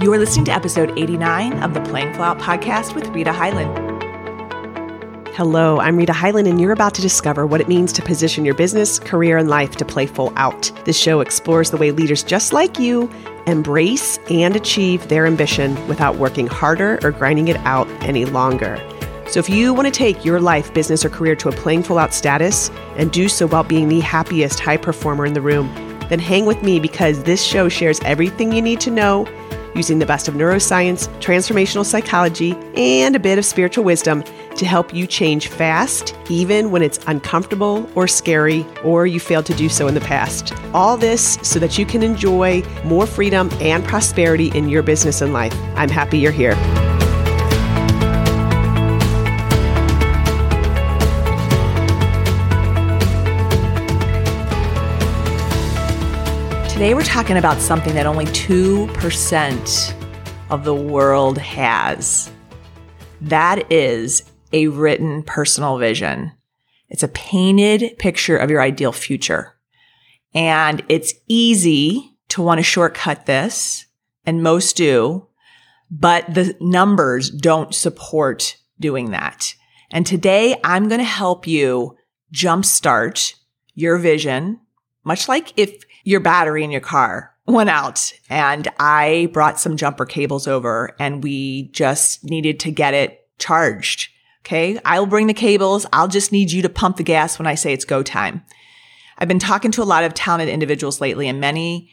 You are listening to episode 89 of the Playing Full Out podcast with Rita Hyland. Hello, I'm Rita Hyland, and you're about to discover what it means to position your business, career, and life to play full out. This show explores the way leaders just like you embrace and achieve their ambition without working harder or grinding it out any longer. So, if you want to take your life, business, or career to a playing full out status and do so while being the happiest high performer in the room, then hang with me because this show shares everything you need to know using the best of neuroscience, transformational psychology, and a bit of spiritual wisdom to help you change fast, even when it's uncomfortable or scary, or you failed to do so in the past. All this so that you can enjoy more freedom and prosperity in your business and life. I'm happy you're here. Today we're talking about something that only 2% of the world has. That is a written personal vision. It's a painted picture of your ideal future. And it's easy to want to shortcut this, and most do, but the numbers don't support doing that. And today I'm going to help you jumpstart your vision, much like if your battery in your car went out and I brought some jumper cables over and we just needed to get it charged. Okay. I'll bring the cables. I'll just need you to pump the gas when I say it's go time. I've been talking to a lot of talented individuals lately and many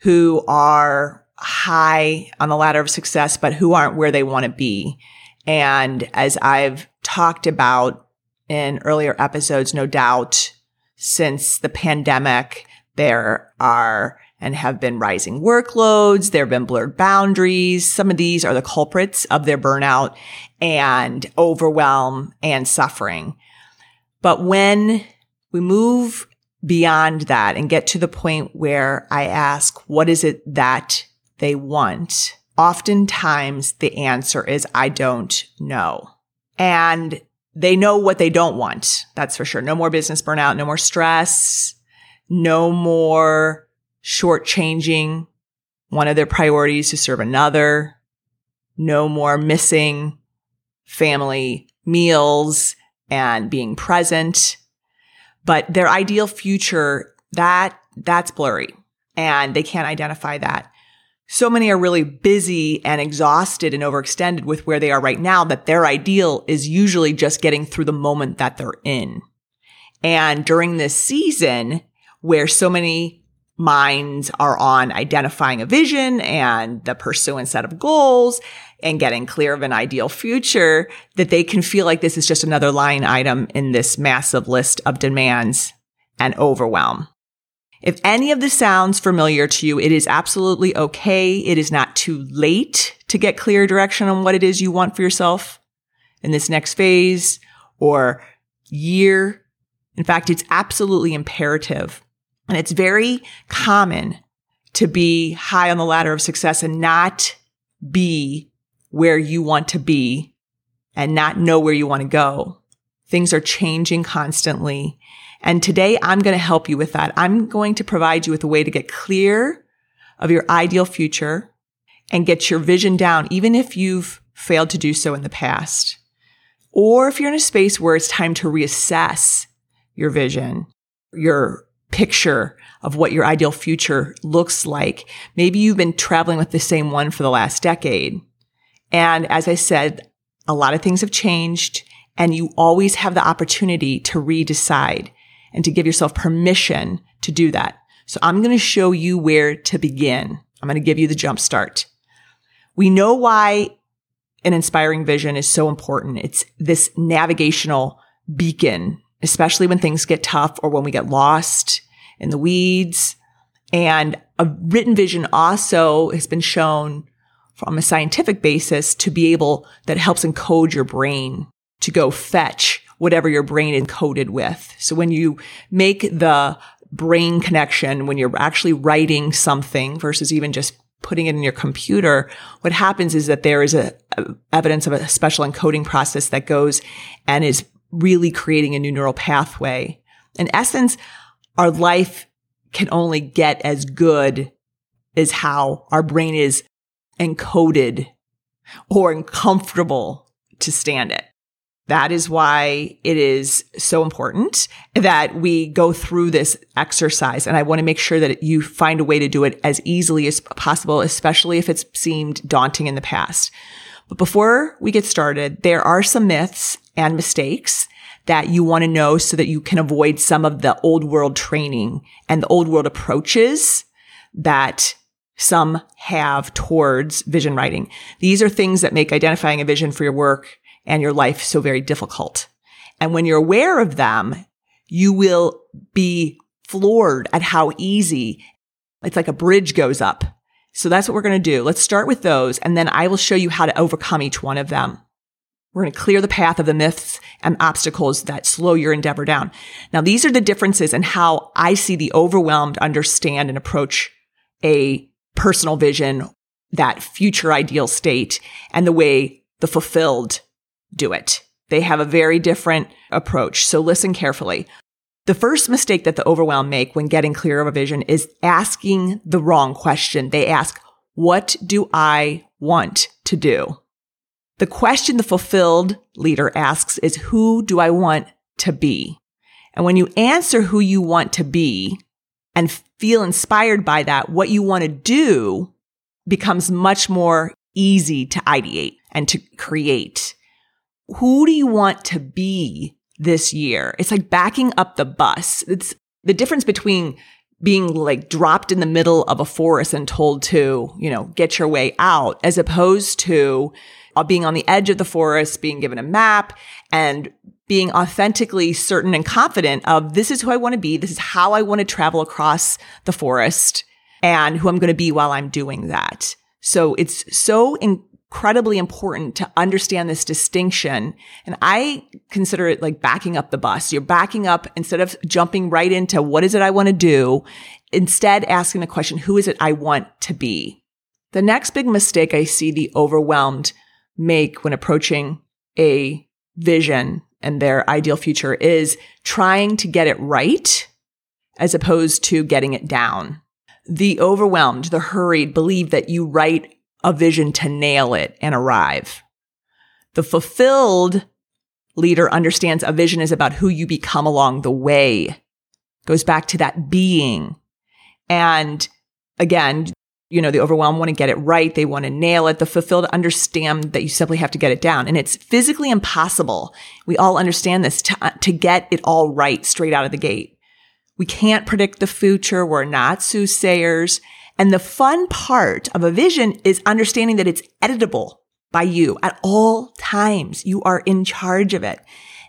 who are high on the ladder of success, but who aren't where they want to be. And as I've talked about in earlier episodes, no doubt since the pandemic, there are and have been rising workloads. There have been blurred boundaries. Some of these are the culprits of their burnout and overwhelm and suffering. But when we move beyond that and get to the point where I ask, what is it that they want? Oftentimes the answer is, I don't know. And they know what they don't want. That's for sure. No more business burnout, no more stress, no more shortchanging one of their priorities to serve another, no more missing family meals and being present. But their ideal future, that, that's blurry and they can't identify that. So many are really busy and exhausted and overextended with where they are right now that their ideal is usually just getting through the moment that they're in. And during this season, where so many minds are on identifying a vision and the pursuing set of goals and getting clear of an ideal future that they can feel like this is just another line item in this massive list of demands and overwhelm. If any of this sounds familiar to you, it is absolutely okay. It is not too late to get clear direction on what it is you want for yourself in this next phase or year. In fact, it's absolutely imperative and it's very common to be high on the ladder of success and not be where you want to be and not know where you want to go. Things are changing constantly. And today I'm going to help you with that. I'm going to provide you with a way to get clear of your ideal future and get your vision down, even if you've failed to do so in the past. Or if you're in a space where it's time to reassess your vision, your picture of what your ideal future looks like. Maybe you've been traveling with the same one for the last decade. And as I said, a lot of things have changed and you always have the opportunity to redecide and to give yourself permission to do that. So I'm going to show you where to begin. I'm going to give you the jump start. We know why an inspiring vision is so important. It's this navigational beacon especially when things get tough or when we get lost in the weeds. And a written vision also has been shown from a scientific basis to be able that helps encode your brain to go fetch whatever your brain encoded with. So when you make the brain connection, when you're actually writing something versus even just putting it in your computer, what happens is that there is a, a, evidence of a special encoding process that goes and is really creating a new neural pathway. In essence, our life can only get as good as how our brain is encoded or uncomfortable to stand it. That is why it is so important that we go through this exercise. And I want to make sure that you find a way to do it as easily as possible, especially if it's seemed daunting in the past. But before we get started, there are some myths and mistakes that you want to know so that you can avoid some of the old world training and the old world approaches that some have towards vision writing. These are things that make identifying a vision for your work and your life so very difficult. And when you're aware of them, you will be floored at how easy it's like a bridge goes up. So that's what we're going to do. Let's start with those. And then I will show you how to overcome each one of them. We're going to clear the path of the myths and obstacles that slow your endeavor down. Now, these are the differences in how I see the overwhelmed understand and approach a personal vision, that future ideal state, and the way the fulfilled do it. They have a very different approach. So listen carefully. The first mistake that the overwhelmed make when getting clear of a vision is asking the wrong question. They ask, what do I want to do? The question the fulfilled leader asks is, who do I want to be? And when you answer who you want to be and feel inspired by that, what you want to do becomes much more easy to ideate and to create who do you want to be this year? It's like backing up the bus. It's the difference between being like dropped in the middle of a forest and told to, you know, get your way out as opposed to Uh, being on the edge of the forest, being given a map and being authentically certain and confident of this is who I want to be. This is how I want to travel across the forest and who I'm going to be while I'm doing that. So it's so incredibly important to understand this distinction. And I consider it like backing up the bus. You're backing up instead of jumping right into what is it I want to do? Instead, asking the question, who is it I want to be? The next big mistake I see the overwhelmed make when approaching a vision and their ideal future is trying to get it right as opposed to getting it down. The overwhelmed, the hurried believe that you write a vision to nail it and arrive. The fulfilled leader understands a vision is about who you become along the way. Goes back to that being. And again, you know, the overwhelmed want to get it right. They want to nail it. The fulfilled understand that you simply have to get it down. And it's physically impossible. We all understand this to, uh, to get it all right straight out of the gate. We can't predict the future. We're not soothsayers. And the fun part of a vision is understanding that it's editable by you at all times. You are in charge of it.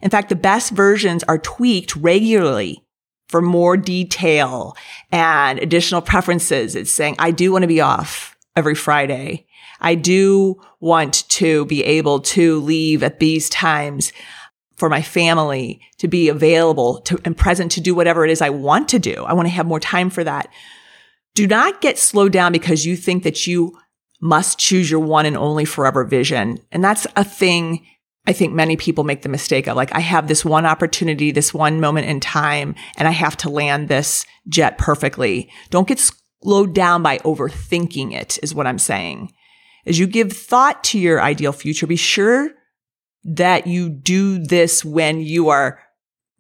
In fact, the best versions are tweaked regularly for more detail and additional preferences. It's saying, I do want to be off every Friday. I do want to be able to leave at these times for my family to be available to, and present to do whatever it is I want to do. I want to have more time for that. Do not get slowed down because you think that you must choose your one and only forever vision. And that's a thing I think many people make the mistake of like, I have this one opportunity, this one moment in time, and I have to land this jet perfectly. Don't get slowed down by overthinking it is what I'm saying. As you give thought to your ideal future, be sure that you do this when you are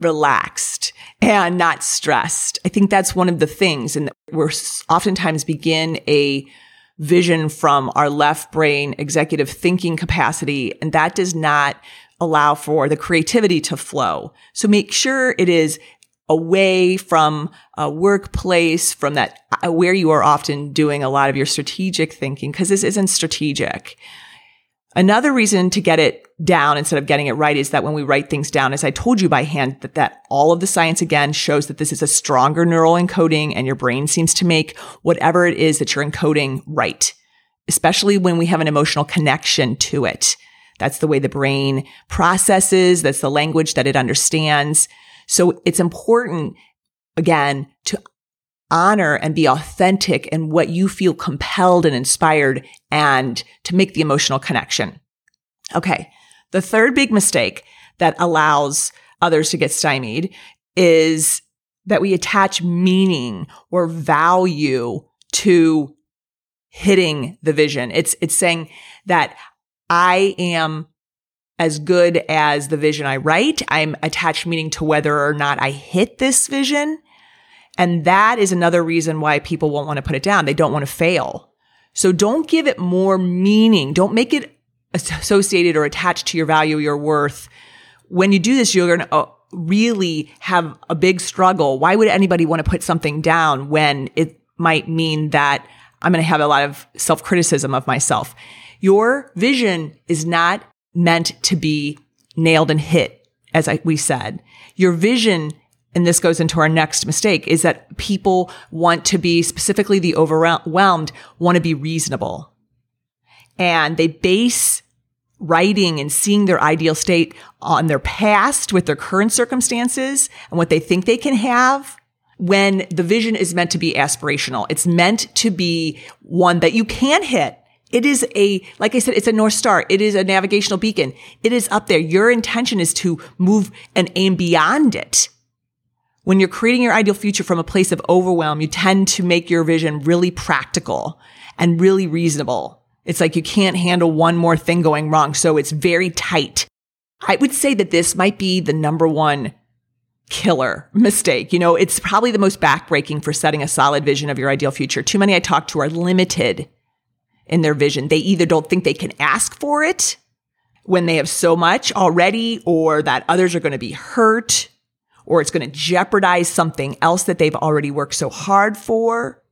relaxed and not stressed. I think that's one of the things. And we're oftentimes begin a vision from our left brain executive thinking capacity. And that does not allow for the creativity to flow. So make sure it is away from a workplace, from that uh, where you are often doing a lot of your strategic thinking, because this isn't strategic. Another reason to get it down instead of getting it right is that when we write things down, as I told you by hand, that, that all of the science again shows that this is a stronger neural encoding and your brain seems to make whatever it is that you're encoding right, especially when we have an emotional connection to it. That's the way the brain processes. That's the language that it understands. So it's important again to honor and be authentic in what you feel compelled and inspired and to make the emotional connection. Okay. The third big mistake that allows others to get stymied is that we attach meaning or value to hitting the vision. It's, it's saying that I am as good as the vision I write. I'm attached meaning to whether or not I hit this vision. And that is another reason why people won't want to put it down. They don't want to fail. So don't give it more meaning. Don't make it associated or attached to your value, your worth. When you do this, you're going to uh, really have a big struggle. Why would anybody want to put something down when it might mean that I'm going to have a lot of self criticism of myself? Your vision is not meant to be nailed and hit, as I, we said. Your vision and this goes into our next mistake is that people want to be specifically the overwhelmed want to be reasonable and they base writing and seeing their ideal state on their past with their current circumstances and what they think they can have when the vision is meant to be aspirational. It's meant to be one that you can hit. It is a, like I said, it's a North Star. It is a navigational beacon. It is up there. Your intention is to move and aim beyond it. When you're creating your ideal future from a place of overwhelm, you tend to make your vision really practical and really reasonable. It's like you can't handle one more thing going wrong. So it's very tight. I would say that this might be the number one killer mistake. You know, it's probably the most backbreaking for setting a solid vision of your ideal future. Too many I talk to are limited in their vision. They either don't think they can ask for it when they have so much already, or that others are going to be hurt, or it's going to jeopardize something else that they've already worked so hard for.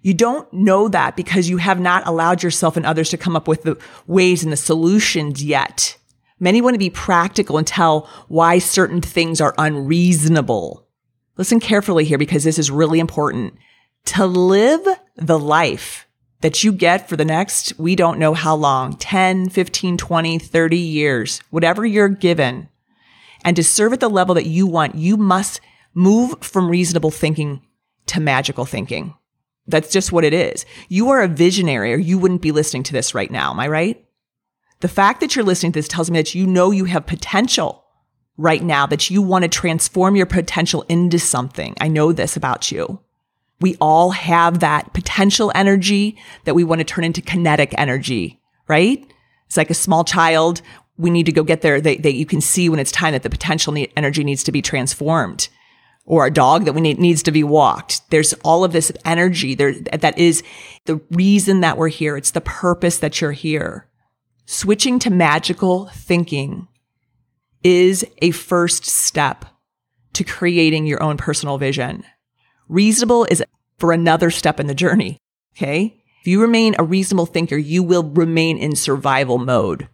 You don't know that because you have not allowed yourself and others to come up with the ways and the solutions yet. Many want to be practical and tell why certain things are unreasonable. Listen carefully here because this is really important. To live the life that you get for the next, we don't know how long, 10, 15, 20, 30 years, whatever you're given, and to serve at the level that you want, you must move from reasonable thinking to magical thinking. That's just what it is. You are a visionary or you wouldn't be listening to this right now. Am I right? The fact that you're listening to this tells me that you know you have potential right now, that you want to transform your potential into something. I know this about you. We all have that potential energy that we want to turn into kinetic energy, right? It's like a small child. We need to go get there. That you can see when it's time that the potential need, energy needs to be transformed or a dog that we need needs to be walked. There's all of this energy there that is the reason that we're here. It's the purpose that you're here. Switching to magical thinking is a first step to creating your own personal vision. Reasonable is for another step in the journey. Okay. If you remain a reasonable thinker, you will remain in survival mode.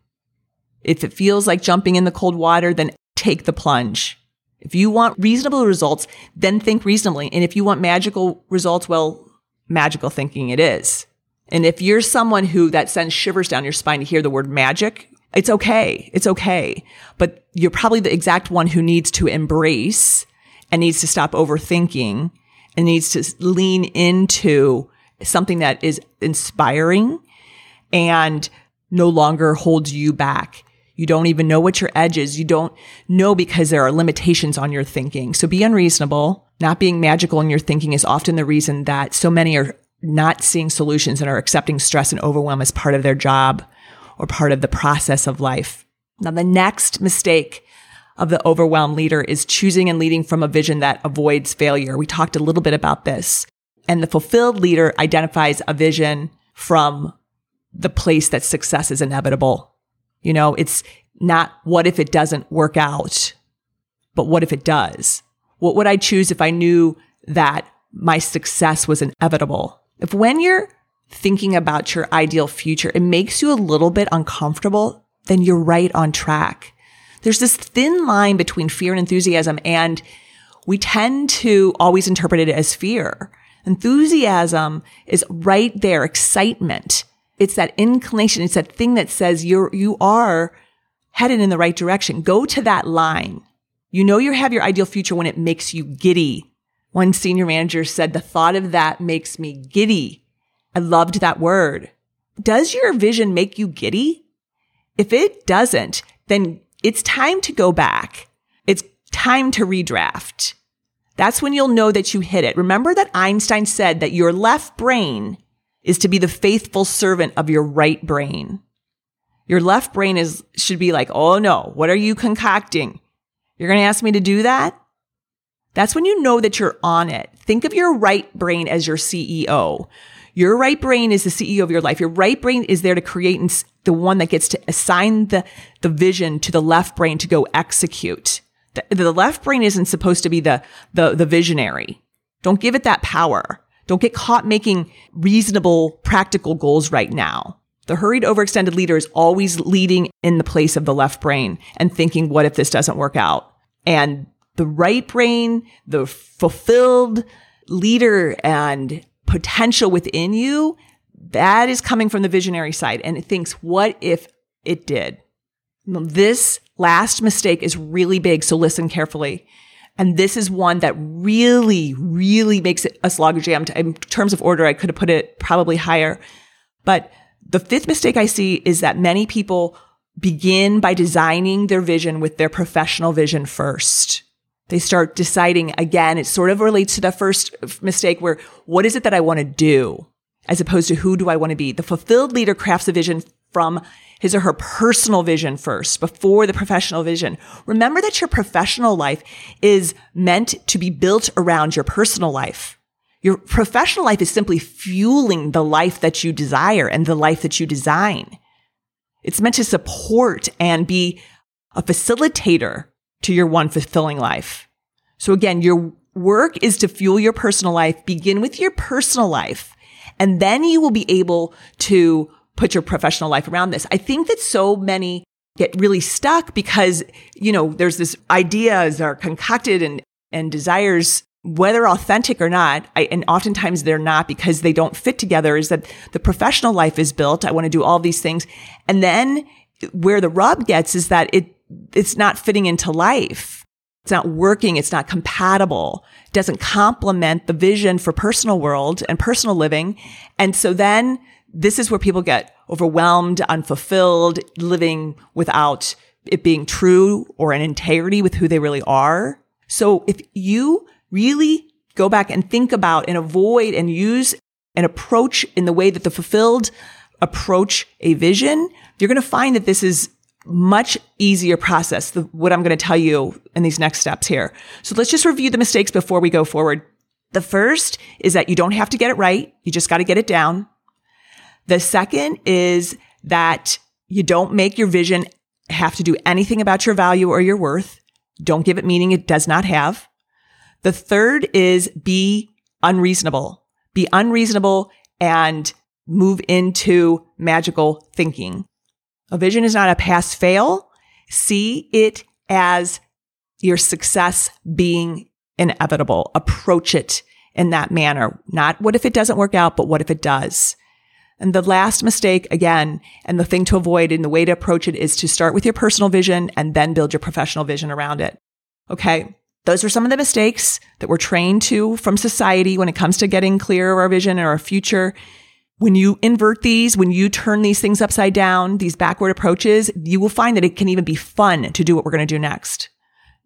If it feels like jumping in the cold water, then take the plunge. If you want reasonable results, then think reasonably. And if you want magical results, well, magical thinking it is. And if you're someone who that sends shivers down your spine to hear the word magic, it's okay. It's okay. But you're probably the exact one who needs to embrace and needs to stop overthinking and needs to lean into something that is inspiring and no longer holds you back. You don't even know what your edge is. You don't know because there are limitations on your thinking. So be unreasonable. Not being magical in your thinking is often the reason that so many are not seeing solutions and are accepting stress and overwhelm as part of their job or part of the process of life. Now, the next mistake of the overwhelmed leader is choosing and leading from a vision that avoids failure. We talked a little bit about this. And the fulfilled leader identifies a vision from the place that success is inevitable you know, it's not what if it doesn't work out, but what if it does? What would I choose if I knew that my success was inevitable? If when you're thinking about your ideal future, it makes you a little bit uncomfortable, then you're right on track. There's this thin line between fear and enthusiasm, and we tend to always interpret it as fear. Enthusiasm is right there, excitement it's that inclination. It's that thing that says you're, you are headed in the right direction. Go to that line. You know you have your ideal future when it makes you giddy. One senior manager said, the thought of that makes me giddy. I loved that word. Does your vision make you giddy? If it doesn't, then it's time to go back. It's time to redraft. That's when you'll know that you hit it. Remember that Einstein said that your left brain is to be the faithful servant of your right brain. Your left brain is should be like, "Oh no, what are you concocting? You're going to ask me to do that?" That's when you know that you're on it. Think of your right brain as your CEO. Your right brain is the CEO of your life. Your right brain is there to create and the one that gets to assign the, the vision to the left brain to go execute. The, the left brain isn't supposed to be the, the, the visionary. Don't give it that power. Don't get caught making reasonable, practical goals right now. The hurried, overextended leader is always leading in the place of the left brain and thinking, what if this doesn't work out? And the right brain, the fulfilled leader and potential within you, that is coming from the visionary side and it thinks, what if it did? This last mistake is really big. So listen carefully. And this is one that really, really makes it log jammed. In terms of order, I could have put it probably higher. But the fifth mistake I see is that many people begin by designing their vision with their professional vision first. They start deciding again, it sort of relates to the first mistake where what is it that I want to do as opposed to who do I want to be? The fulfilled leader crafts a vision from his or her personal vision first before the professional vision. Remember that your professional life is meant to be built around your personal life. Your professional life is simply fueling the life that you desire and the life that you design. It's meant to support and be a facilitator to your one fulfilling life. So again, your work is to fuel your personal life. Begin with your personal life and then you will be able to put your professional life around this. I think that so many get really stuck because, you know, there's this ideas are concocted and, and desires, whether authentic or not. I, and oftentimes they're not because they don't fit together is that the professional life is built. I want to do all these things. And then where the rub gets is that it, it's not fitting into life. It's not working. It's not compatible. It doesn't complement the vision for personal world and personal living. And so then this is where people get overwhelmed, unfulfilled, living without it being true or an integrity with who they really are. So if you really go back and think about and avoid and use an approach in the way that the fulfilled approach a vision, you're going to find that this is much easier process, what I'm going to tell you in these next steps here. So let's just review the mistakes before we go forward. The first is that you don't have to get it right. You just got to get it down. The second is that you don't make your vision have to do anything about your value or your worth. Don't give it meaning it does not have. The third is be unreasonable. Be unreasonable and move into magical thinking. A vision is not a pass fail. See it as your success being inevitable. Approach it in that manner. Not what if it doesn't work out, but what if it does? And the last mistake, again, and the thing to avoid and the way to approach it is to start with your personal vision and then build your professional vision around it. Okay. Those are some of the mistakes that we're trained to from society when it comes to getting clear of our vision or our future when you invert these, when you turn these things upside down, these backward approaches, you will find that it can even be fun to do what we're going to do next.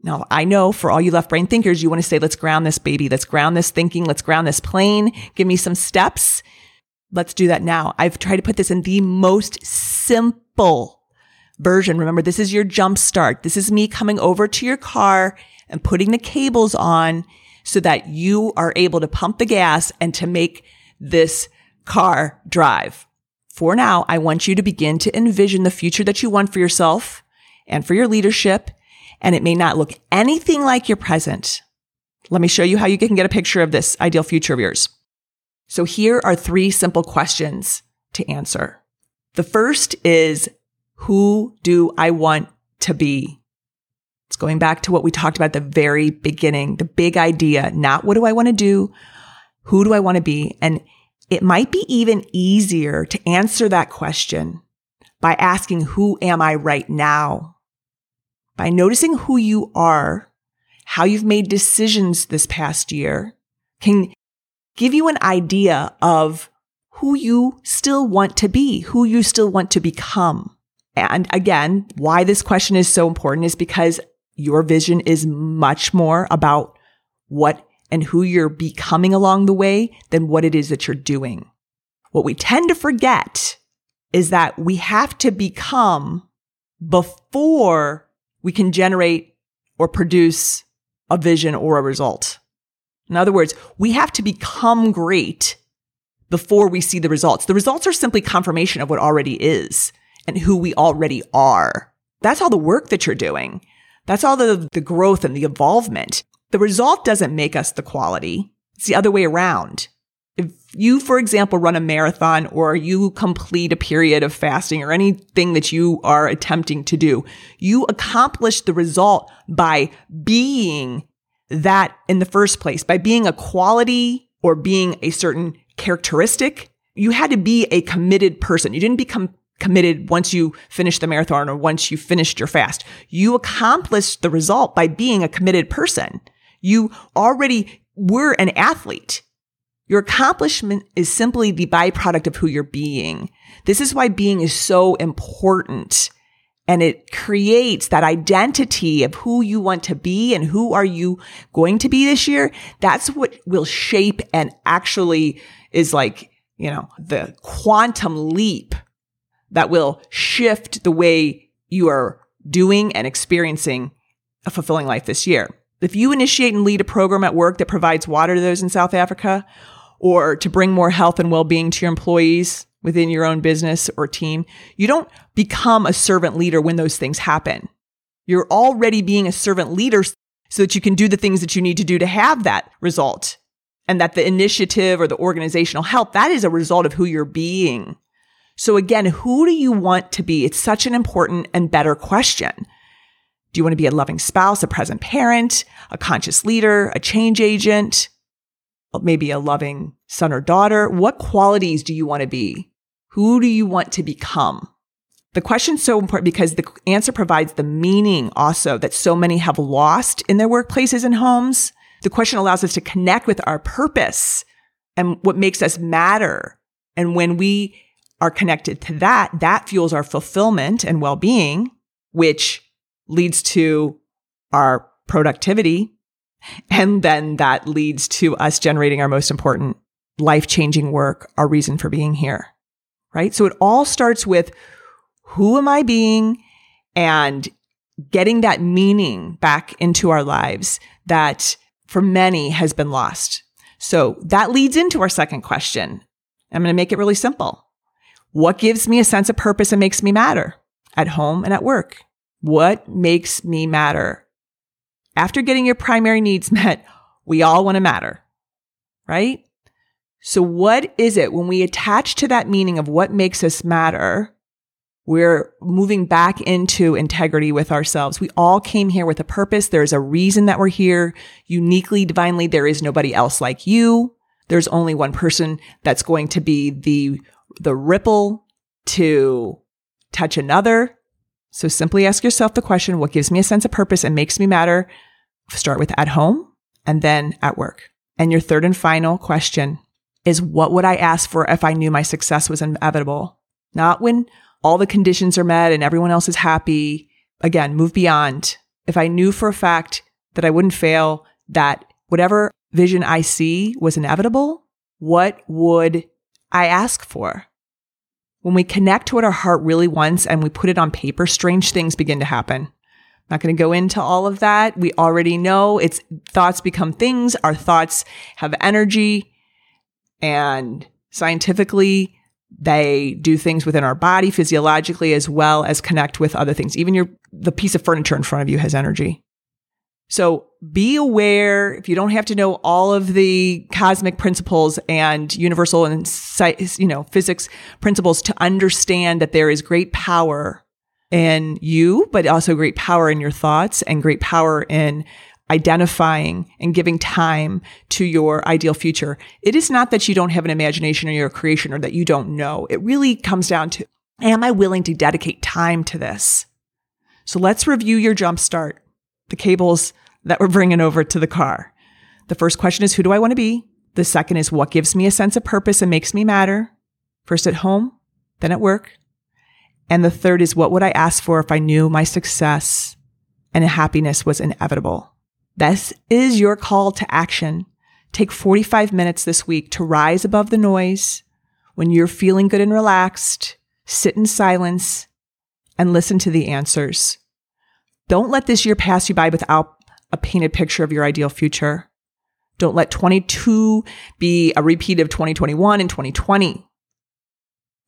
Now, I know for all you left brain thinkers, you want to say, let's ground this baby. Let's ground this thinking. Let's ground this plane. Give me some steps. Let's do that now. I've tried to put this in the most simple version. Remember, this is your jump start. This is me coming over to your car and putting the cables on so that you are able to pump the gas and to make this car drive. For now, I want you to begin to envision the future that you want for yourself and for your leadership. And it may not look anything like your present. Let me show you how you can get a picture of this ideal future of yours. So here are three simple questions to answer. The first is, who do I want to be? It's going back to what we talked about at the very beginning, the big idea, not what do I want to do? Who do I want to be? And it might be even easier to answer that question by asking, who am I right now? By noticing who you are, how you've made decisions this past year can give you an idea of who you still want to be, who you still want to become. And again, why this question is so important is because your vision is much more about what and who you're becoming along the way than what it is that you're doing. What we tend to forget is that we have to become before we can generate or produce a vision or a result. In other words, we have to become great before we see the results. The results are simply confirmation of what already is and who we already are. That's all the work that you're doing. That's all the, the growth and the involvement. The result doesn't make us the quality. It's the other way around. If you, for example, run a marathon or you complete a period of fasting or anything that you are attempting to do, you accomplish the result by being that in the first place, by being a quality or being a certain characteristic. You had to be a committed person. You didn't become committed once you finished the marathon or once you finished your fast. You accomplished the result by being a committed person. You already were an athlete. Your accomplishment is simply the byproduct of who you're being. This is why being is so important. And it creates that identity of who you want to be and who are you going to be this year. That's what will shape and actually is like, you know, the quantum leap that will shift the way you are doing and experiencing a fulfilling life this year. If you initiate and lead a program at work that provides water to those in South Africa, or to bring more health and well-being to your employees within your own business or team, you don't become a servant leader when those things happen. You're already being a servant leader so that you can do the things that you need to do to have that result. And that the initiative or the organizational help, that is a result of who you're being. So again, who do you want to be? It's such an important and better question. Do you want to be a loving spouse, a present parent, a conscious leader, a change agent, maybe a loving son or daughter? What qualities do you want to be? Who do you want to become? The question's so important because the answer provides the meaning also that so many have lost in their workplaces and homes. The question allows us to connect with our purpose and what makes us matter. And when we are connected to that, that fuels our fulfillment and well being, which leads to our productivity. And then that leads to us generating our most important life changing work, our reason for being here. Right. So it all starts with who am I being and getting that meaning back into our lives that for many has been lost. So that leads into our second question. I'm going to make it really simple. What gives me a sense of purpose and makes me matter at home and at work? What makes me matter? After getting your primary needs met, we all want to matter, right? So what is it when we attach to that meaning of what makes us matter? We're moving back into integrity with ourselves. We all came here with a purpose. There's a reason that we're here uniquely, divinely. There is nobody else like you. There's only one person that's going to be the the ripple to touch another. So simply ask yourself the question, what gives me a sense of purpose and makes me matter? Start with at home and then at work. And your third and final question is what would I ask for if I knew my success was inevitable? Not when all the conditions are met and everyone else is happy. Again, move beyond. If I knew for a fact that I wouldn't fail, that whatever vision I see was inevitable, what would I ask for. When we connect to what our heart really wants and we put it on paper, strange things begin to happen. I'm not going to go into all of that. We already know it's thoughts become things. Our thoughts have energy and scientifically they do things within our body physiologically as well as connect with other things. Even your, the piece of furniture in front of you has energy. So be aware if you don't have to know all of the cosmic principles and universal and you know physics principles to understand that there is great power in you, but also great power in your thoughts and great power in identifying and giving time to your ideal future. It is not that you don't have an imagination or your creation or that you don't know. It really comes down to, am I willing to dedicate time to this? So let's review your jump start the cables that we're bringing over to the car. The first question is, who do I want to be? The second is, what gives me a sense of purpose and makes me matter? First at home, then at work. And the third is, what would I ask for if I knew my success and happiness was inevitable? This is your call to action. Take 45 minutes this week to rise above the noise, when you're feeling good and relaxed, sit in silence and listen to the answers. Don't let this year pass you by without a painted picture of your ideal future. Don't let 22 be a repeat of 2021 and 2020.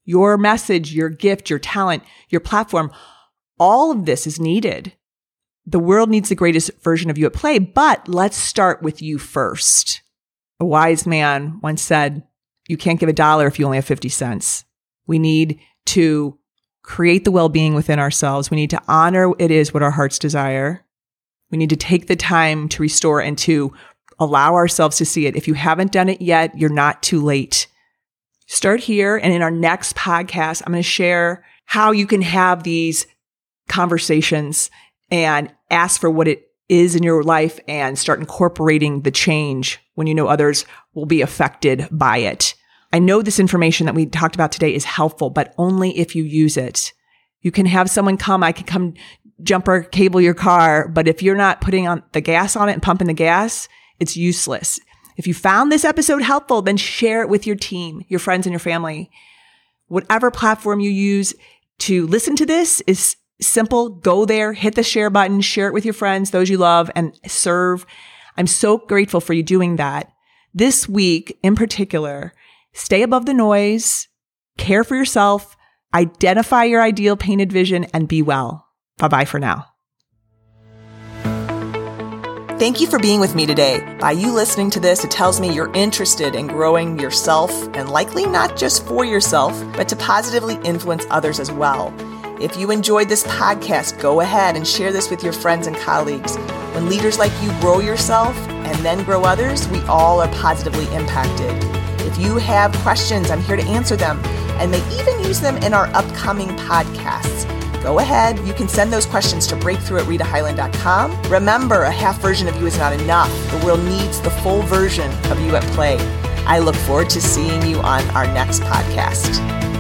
Your message, your gift, your talent, your platform, all of this is needed. The world needs the greatest version of you at play, but let's start with you first. A wise man once said, you can't give a dollar if you only have 50 cents. We need to create the well being within ourselves. We need to honor it is what our hearts desire. We need to take the time to restore and to allow ourselves to see it. If you haven't done it yet, you're not too late. Start here. And in our next podcast, I'm going to share how you can have these conversations and ask for what it is in your life and start incorporating the change when you know others will be affected by it. I know this information that we talked about today is helpful, but only if you use it. You can have someone come, I can come jumper cable your car, but if you're not putting on the gas on it and pumping the gas, it's useless. If you found this episode helpful, then share it with your team, your friends and your family. Whatever platform you use to listen to this is simple. Go there, hit the share button, share it with your friends, those you love and serve. I'm so grateful for you doing that. This week in particular, stay above the noise, care for yourself, identify your ideal painted vision and be well. Bye bye for now. Thank you for being with me today. By you listening to this, it tells me you're interested in growing yourself and likely not just for yourself, but to positively influence others as well. If you enjoyed this podcast, go ahead and share this with your friends and colleagues. When leaders like you grow yourself and then grow others, we all are positively impacted. If you have questions, I'm here to answer them and may even use them in our upcoming podcasts. Go ahead, you can send those questions to breakthrough at ritahyland.com. Remember, a half version of you is not enough. The world needs the full version of you at play. I look forward to seeing you on our next podcast.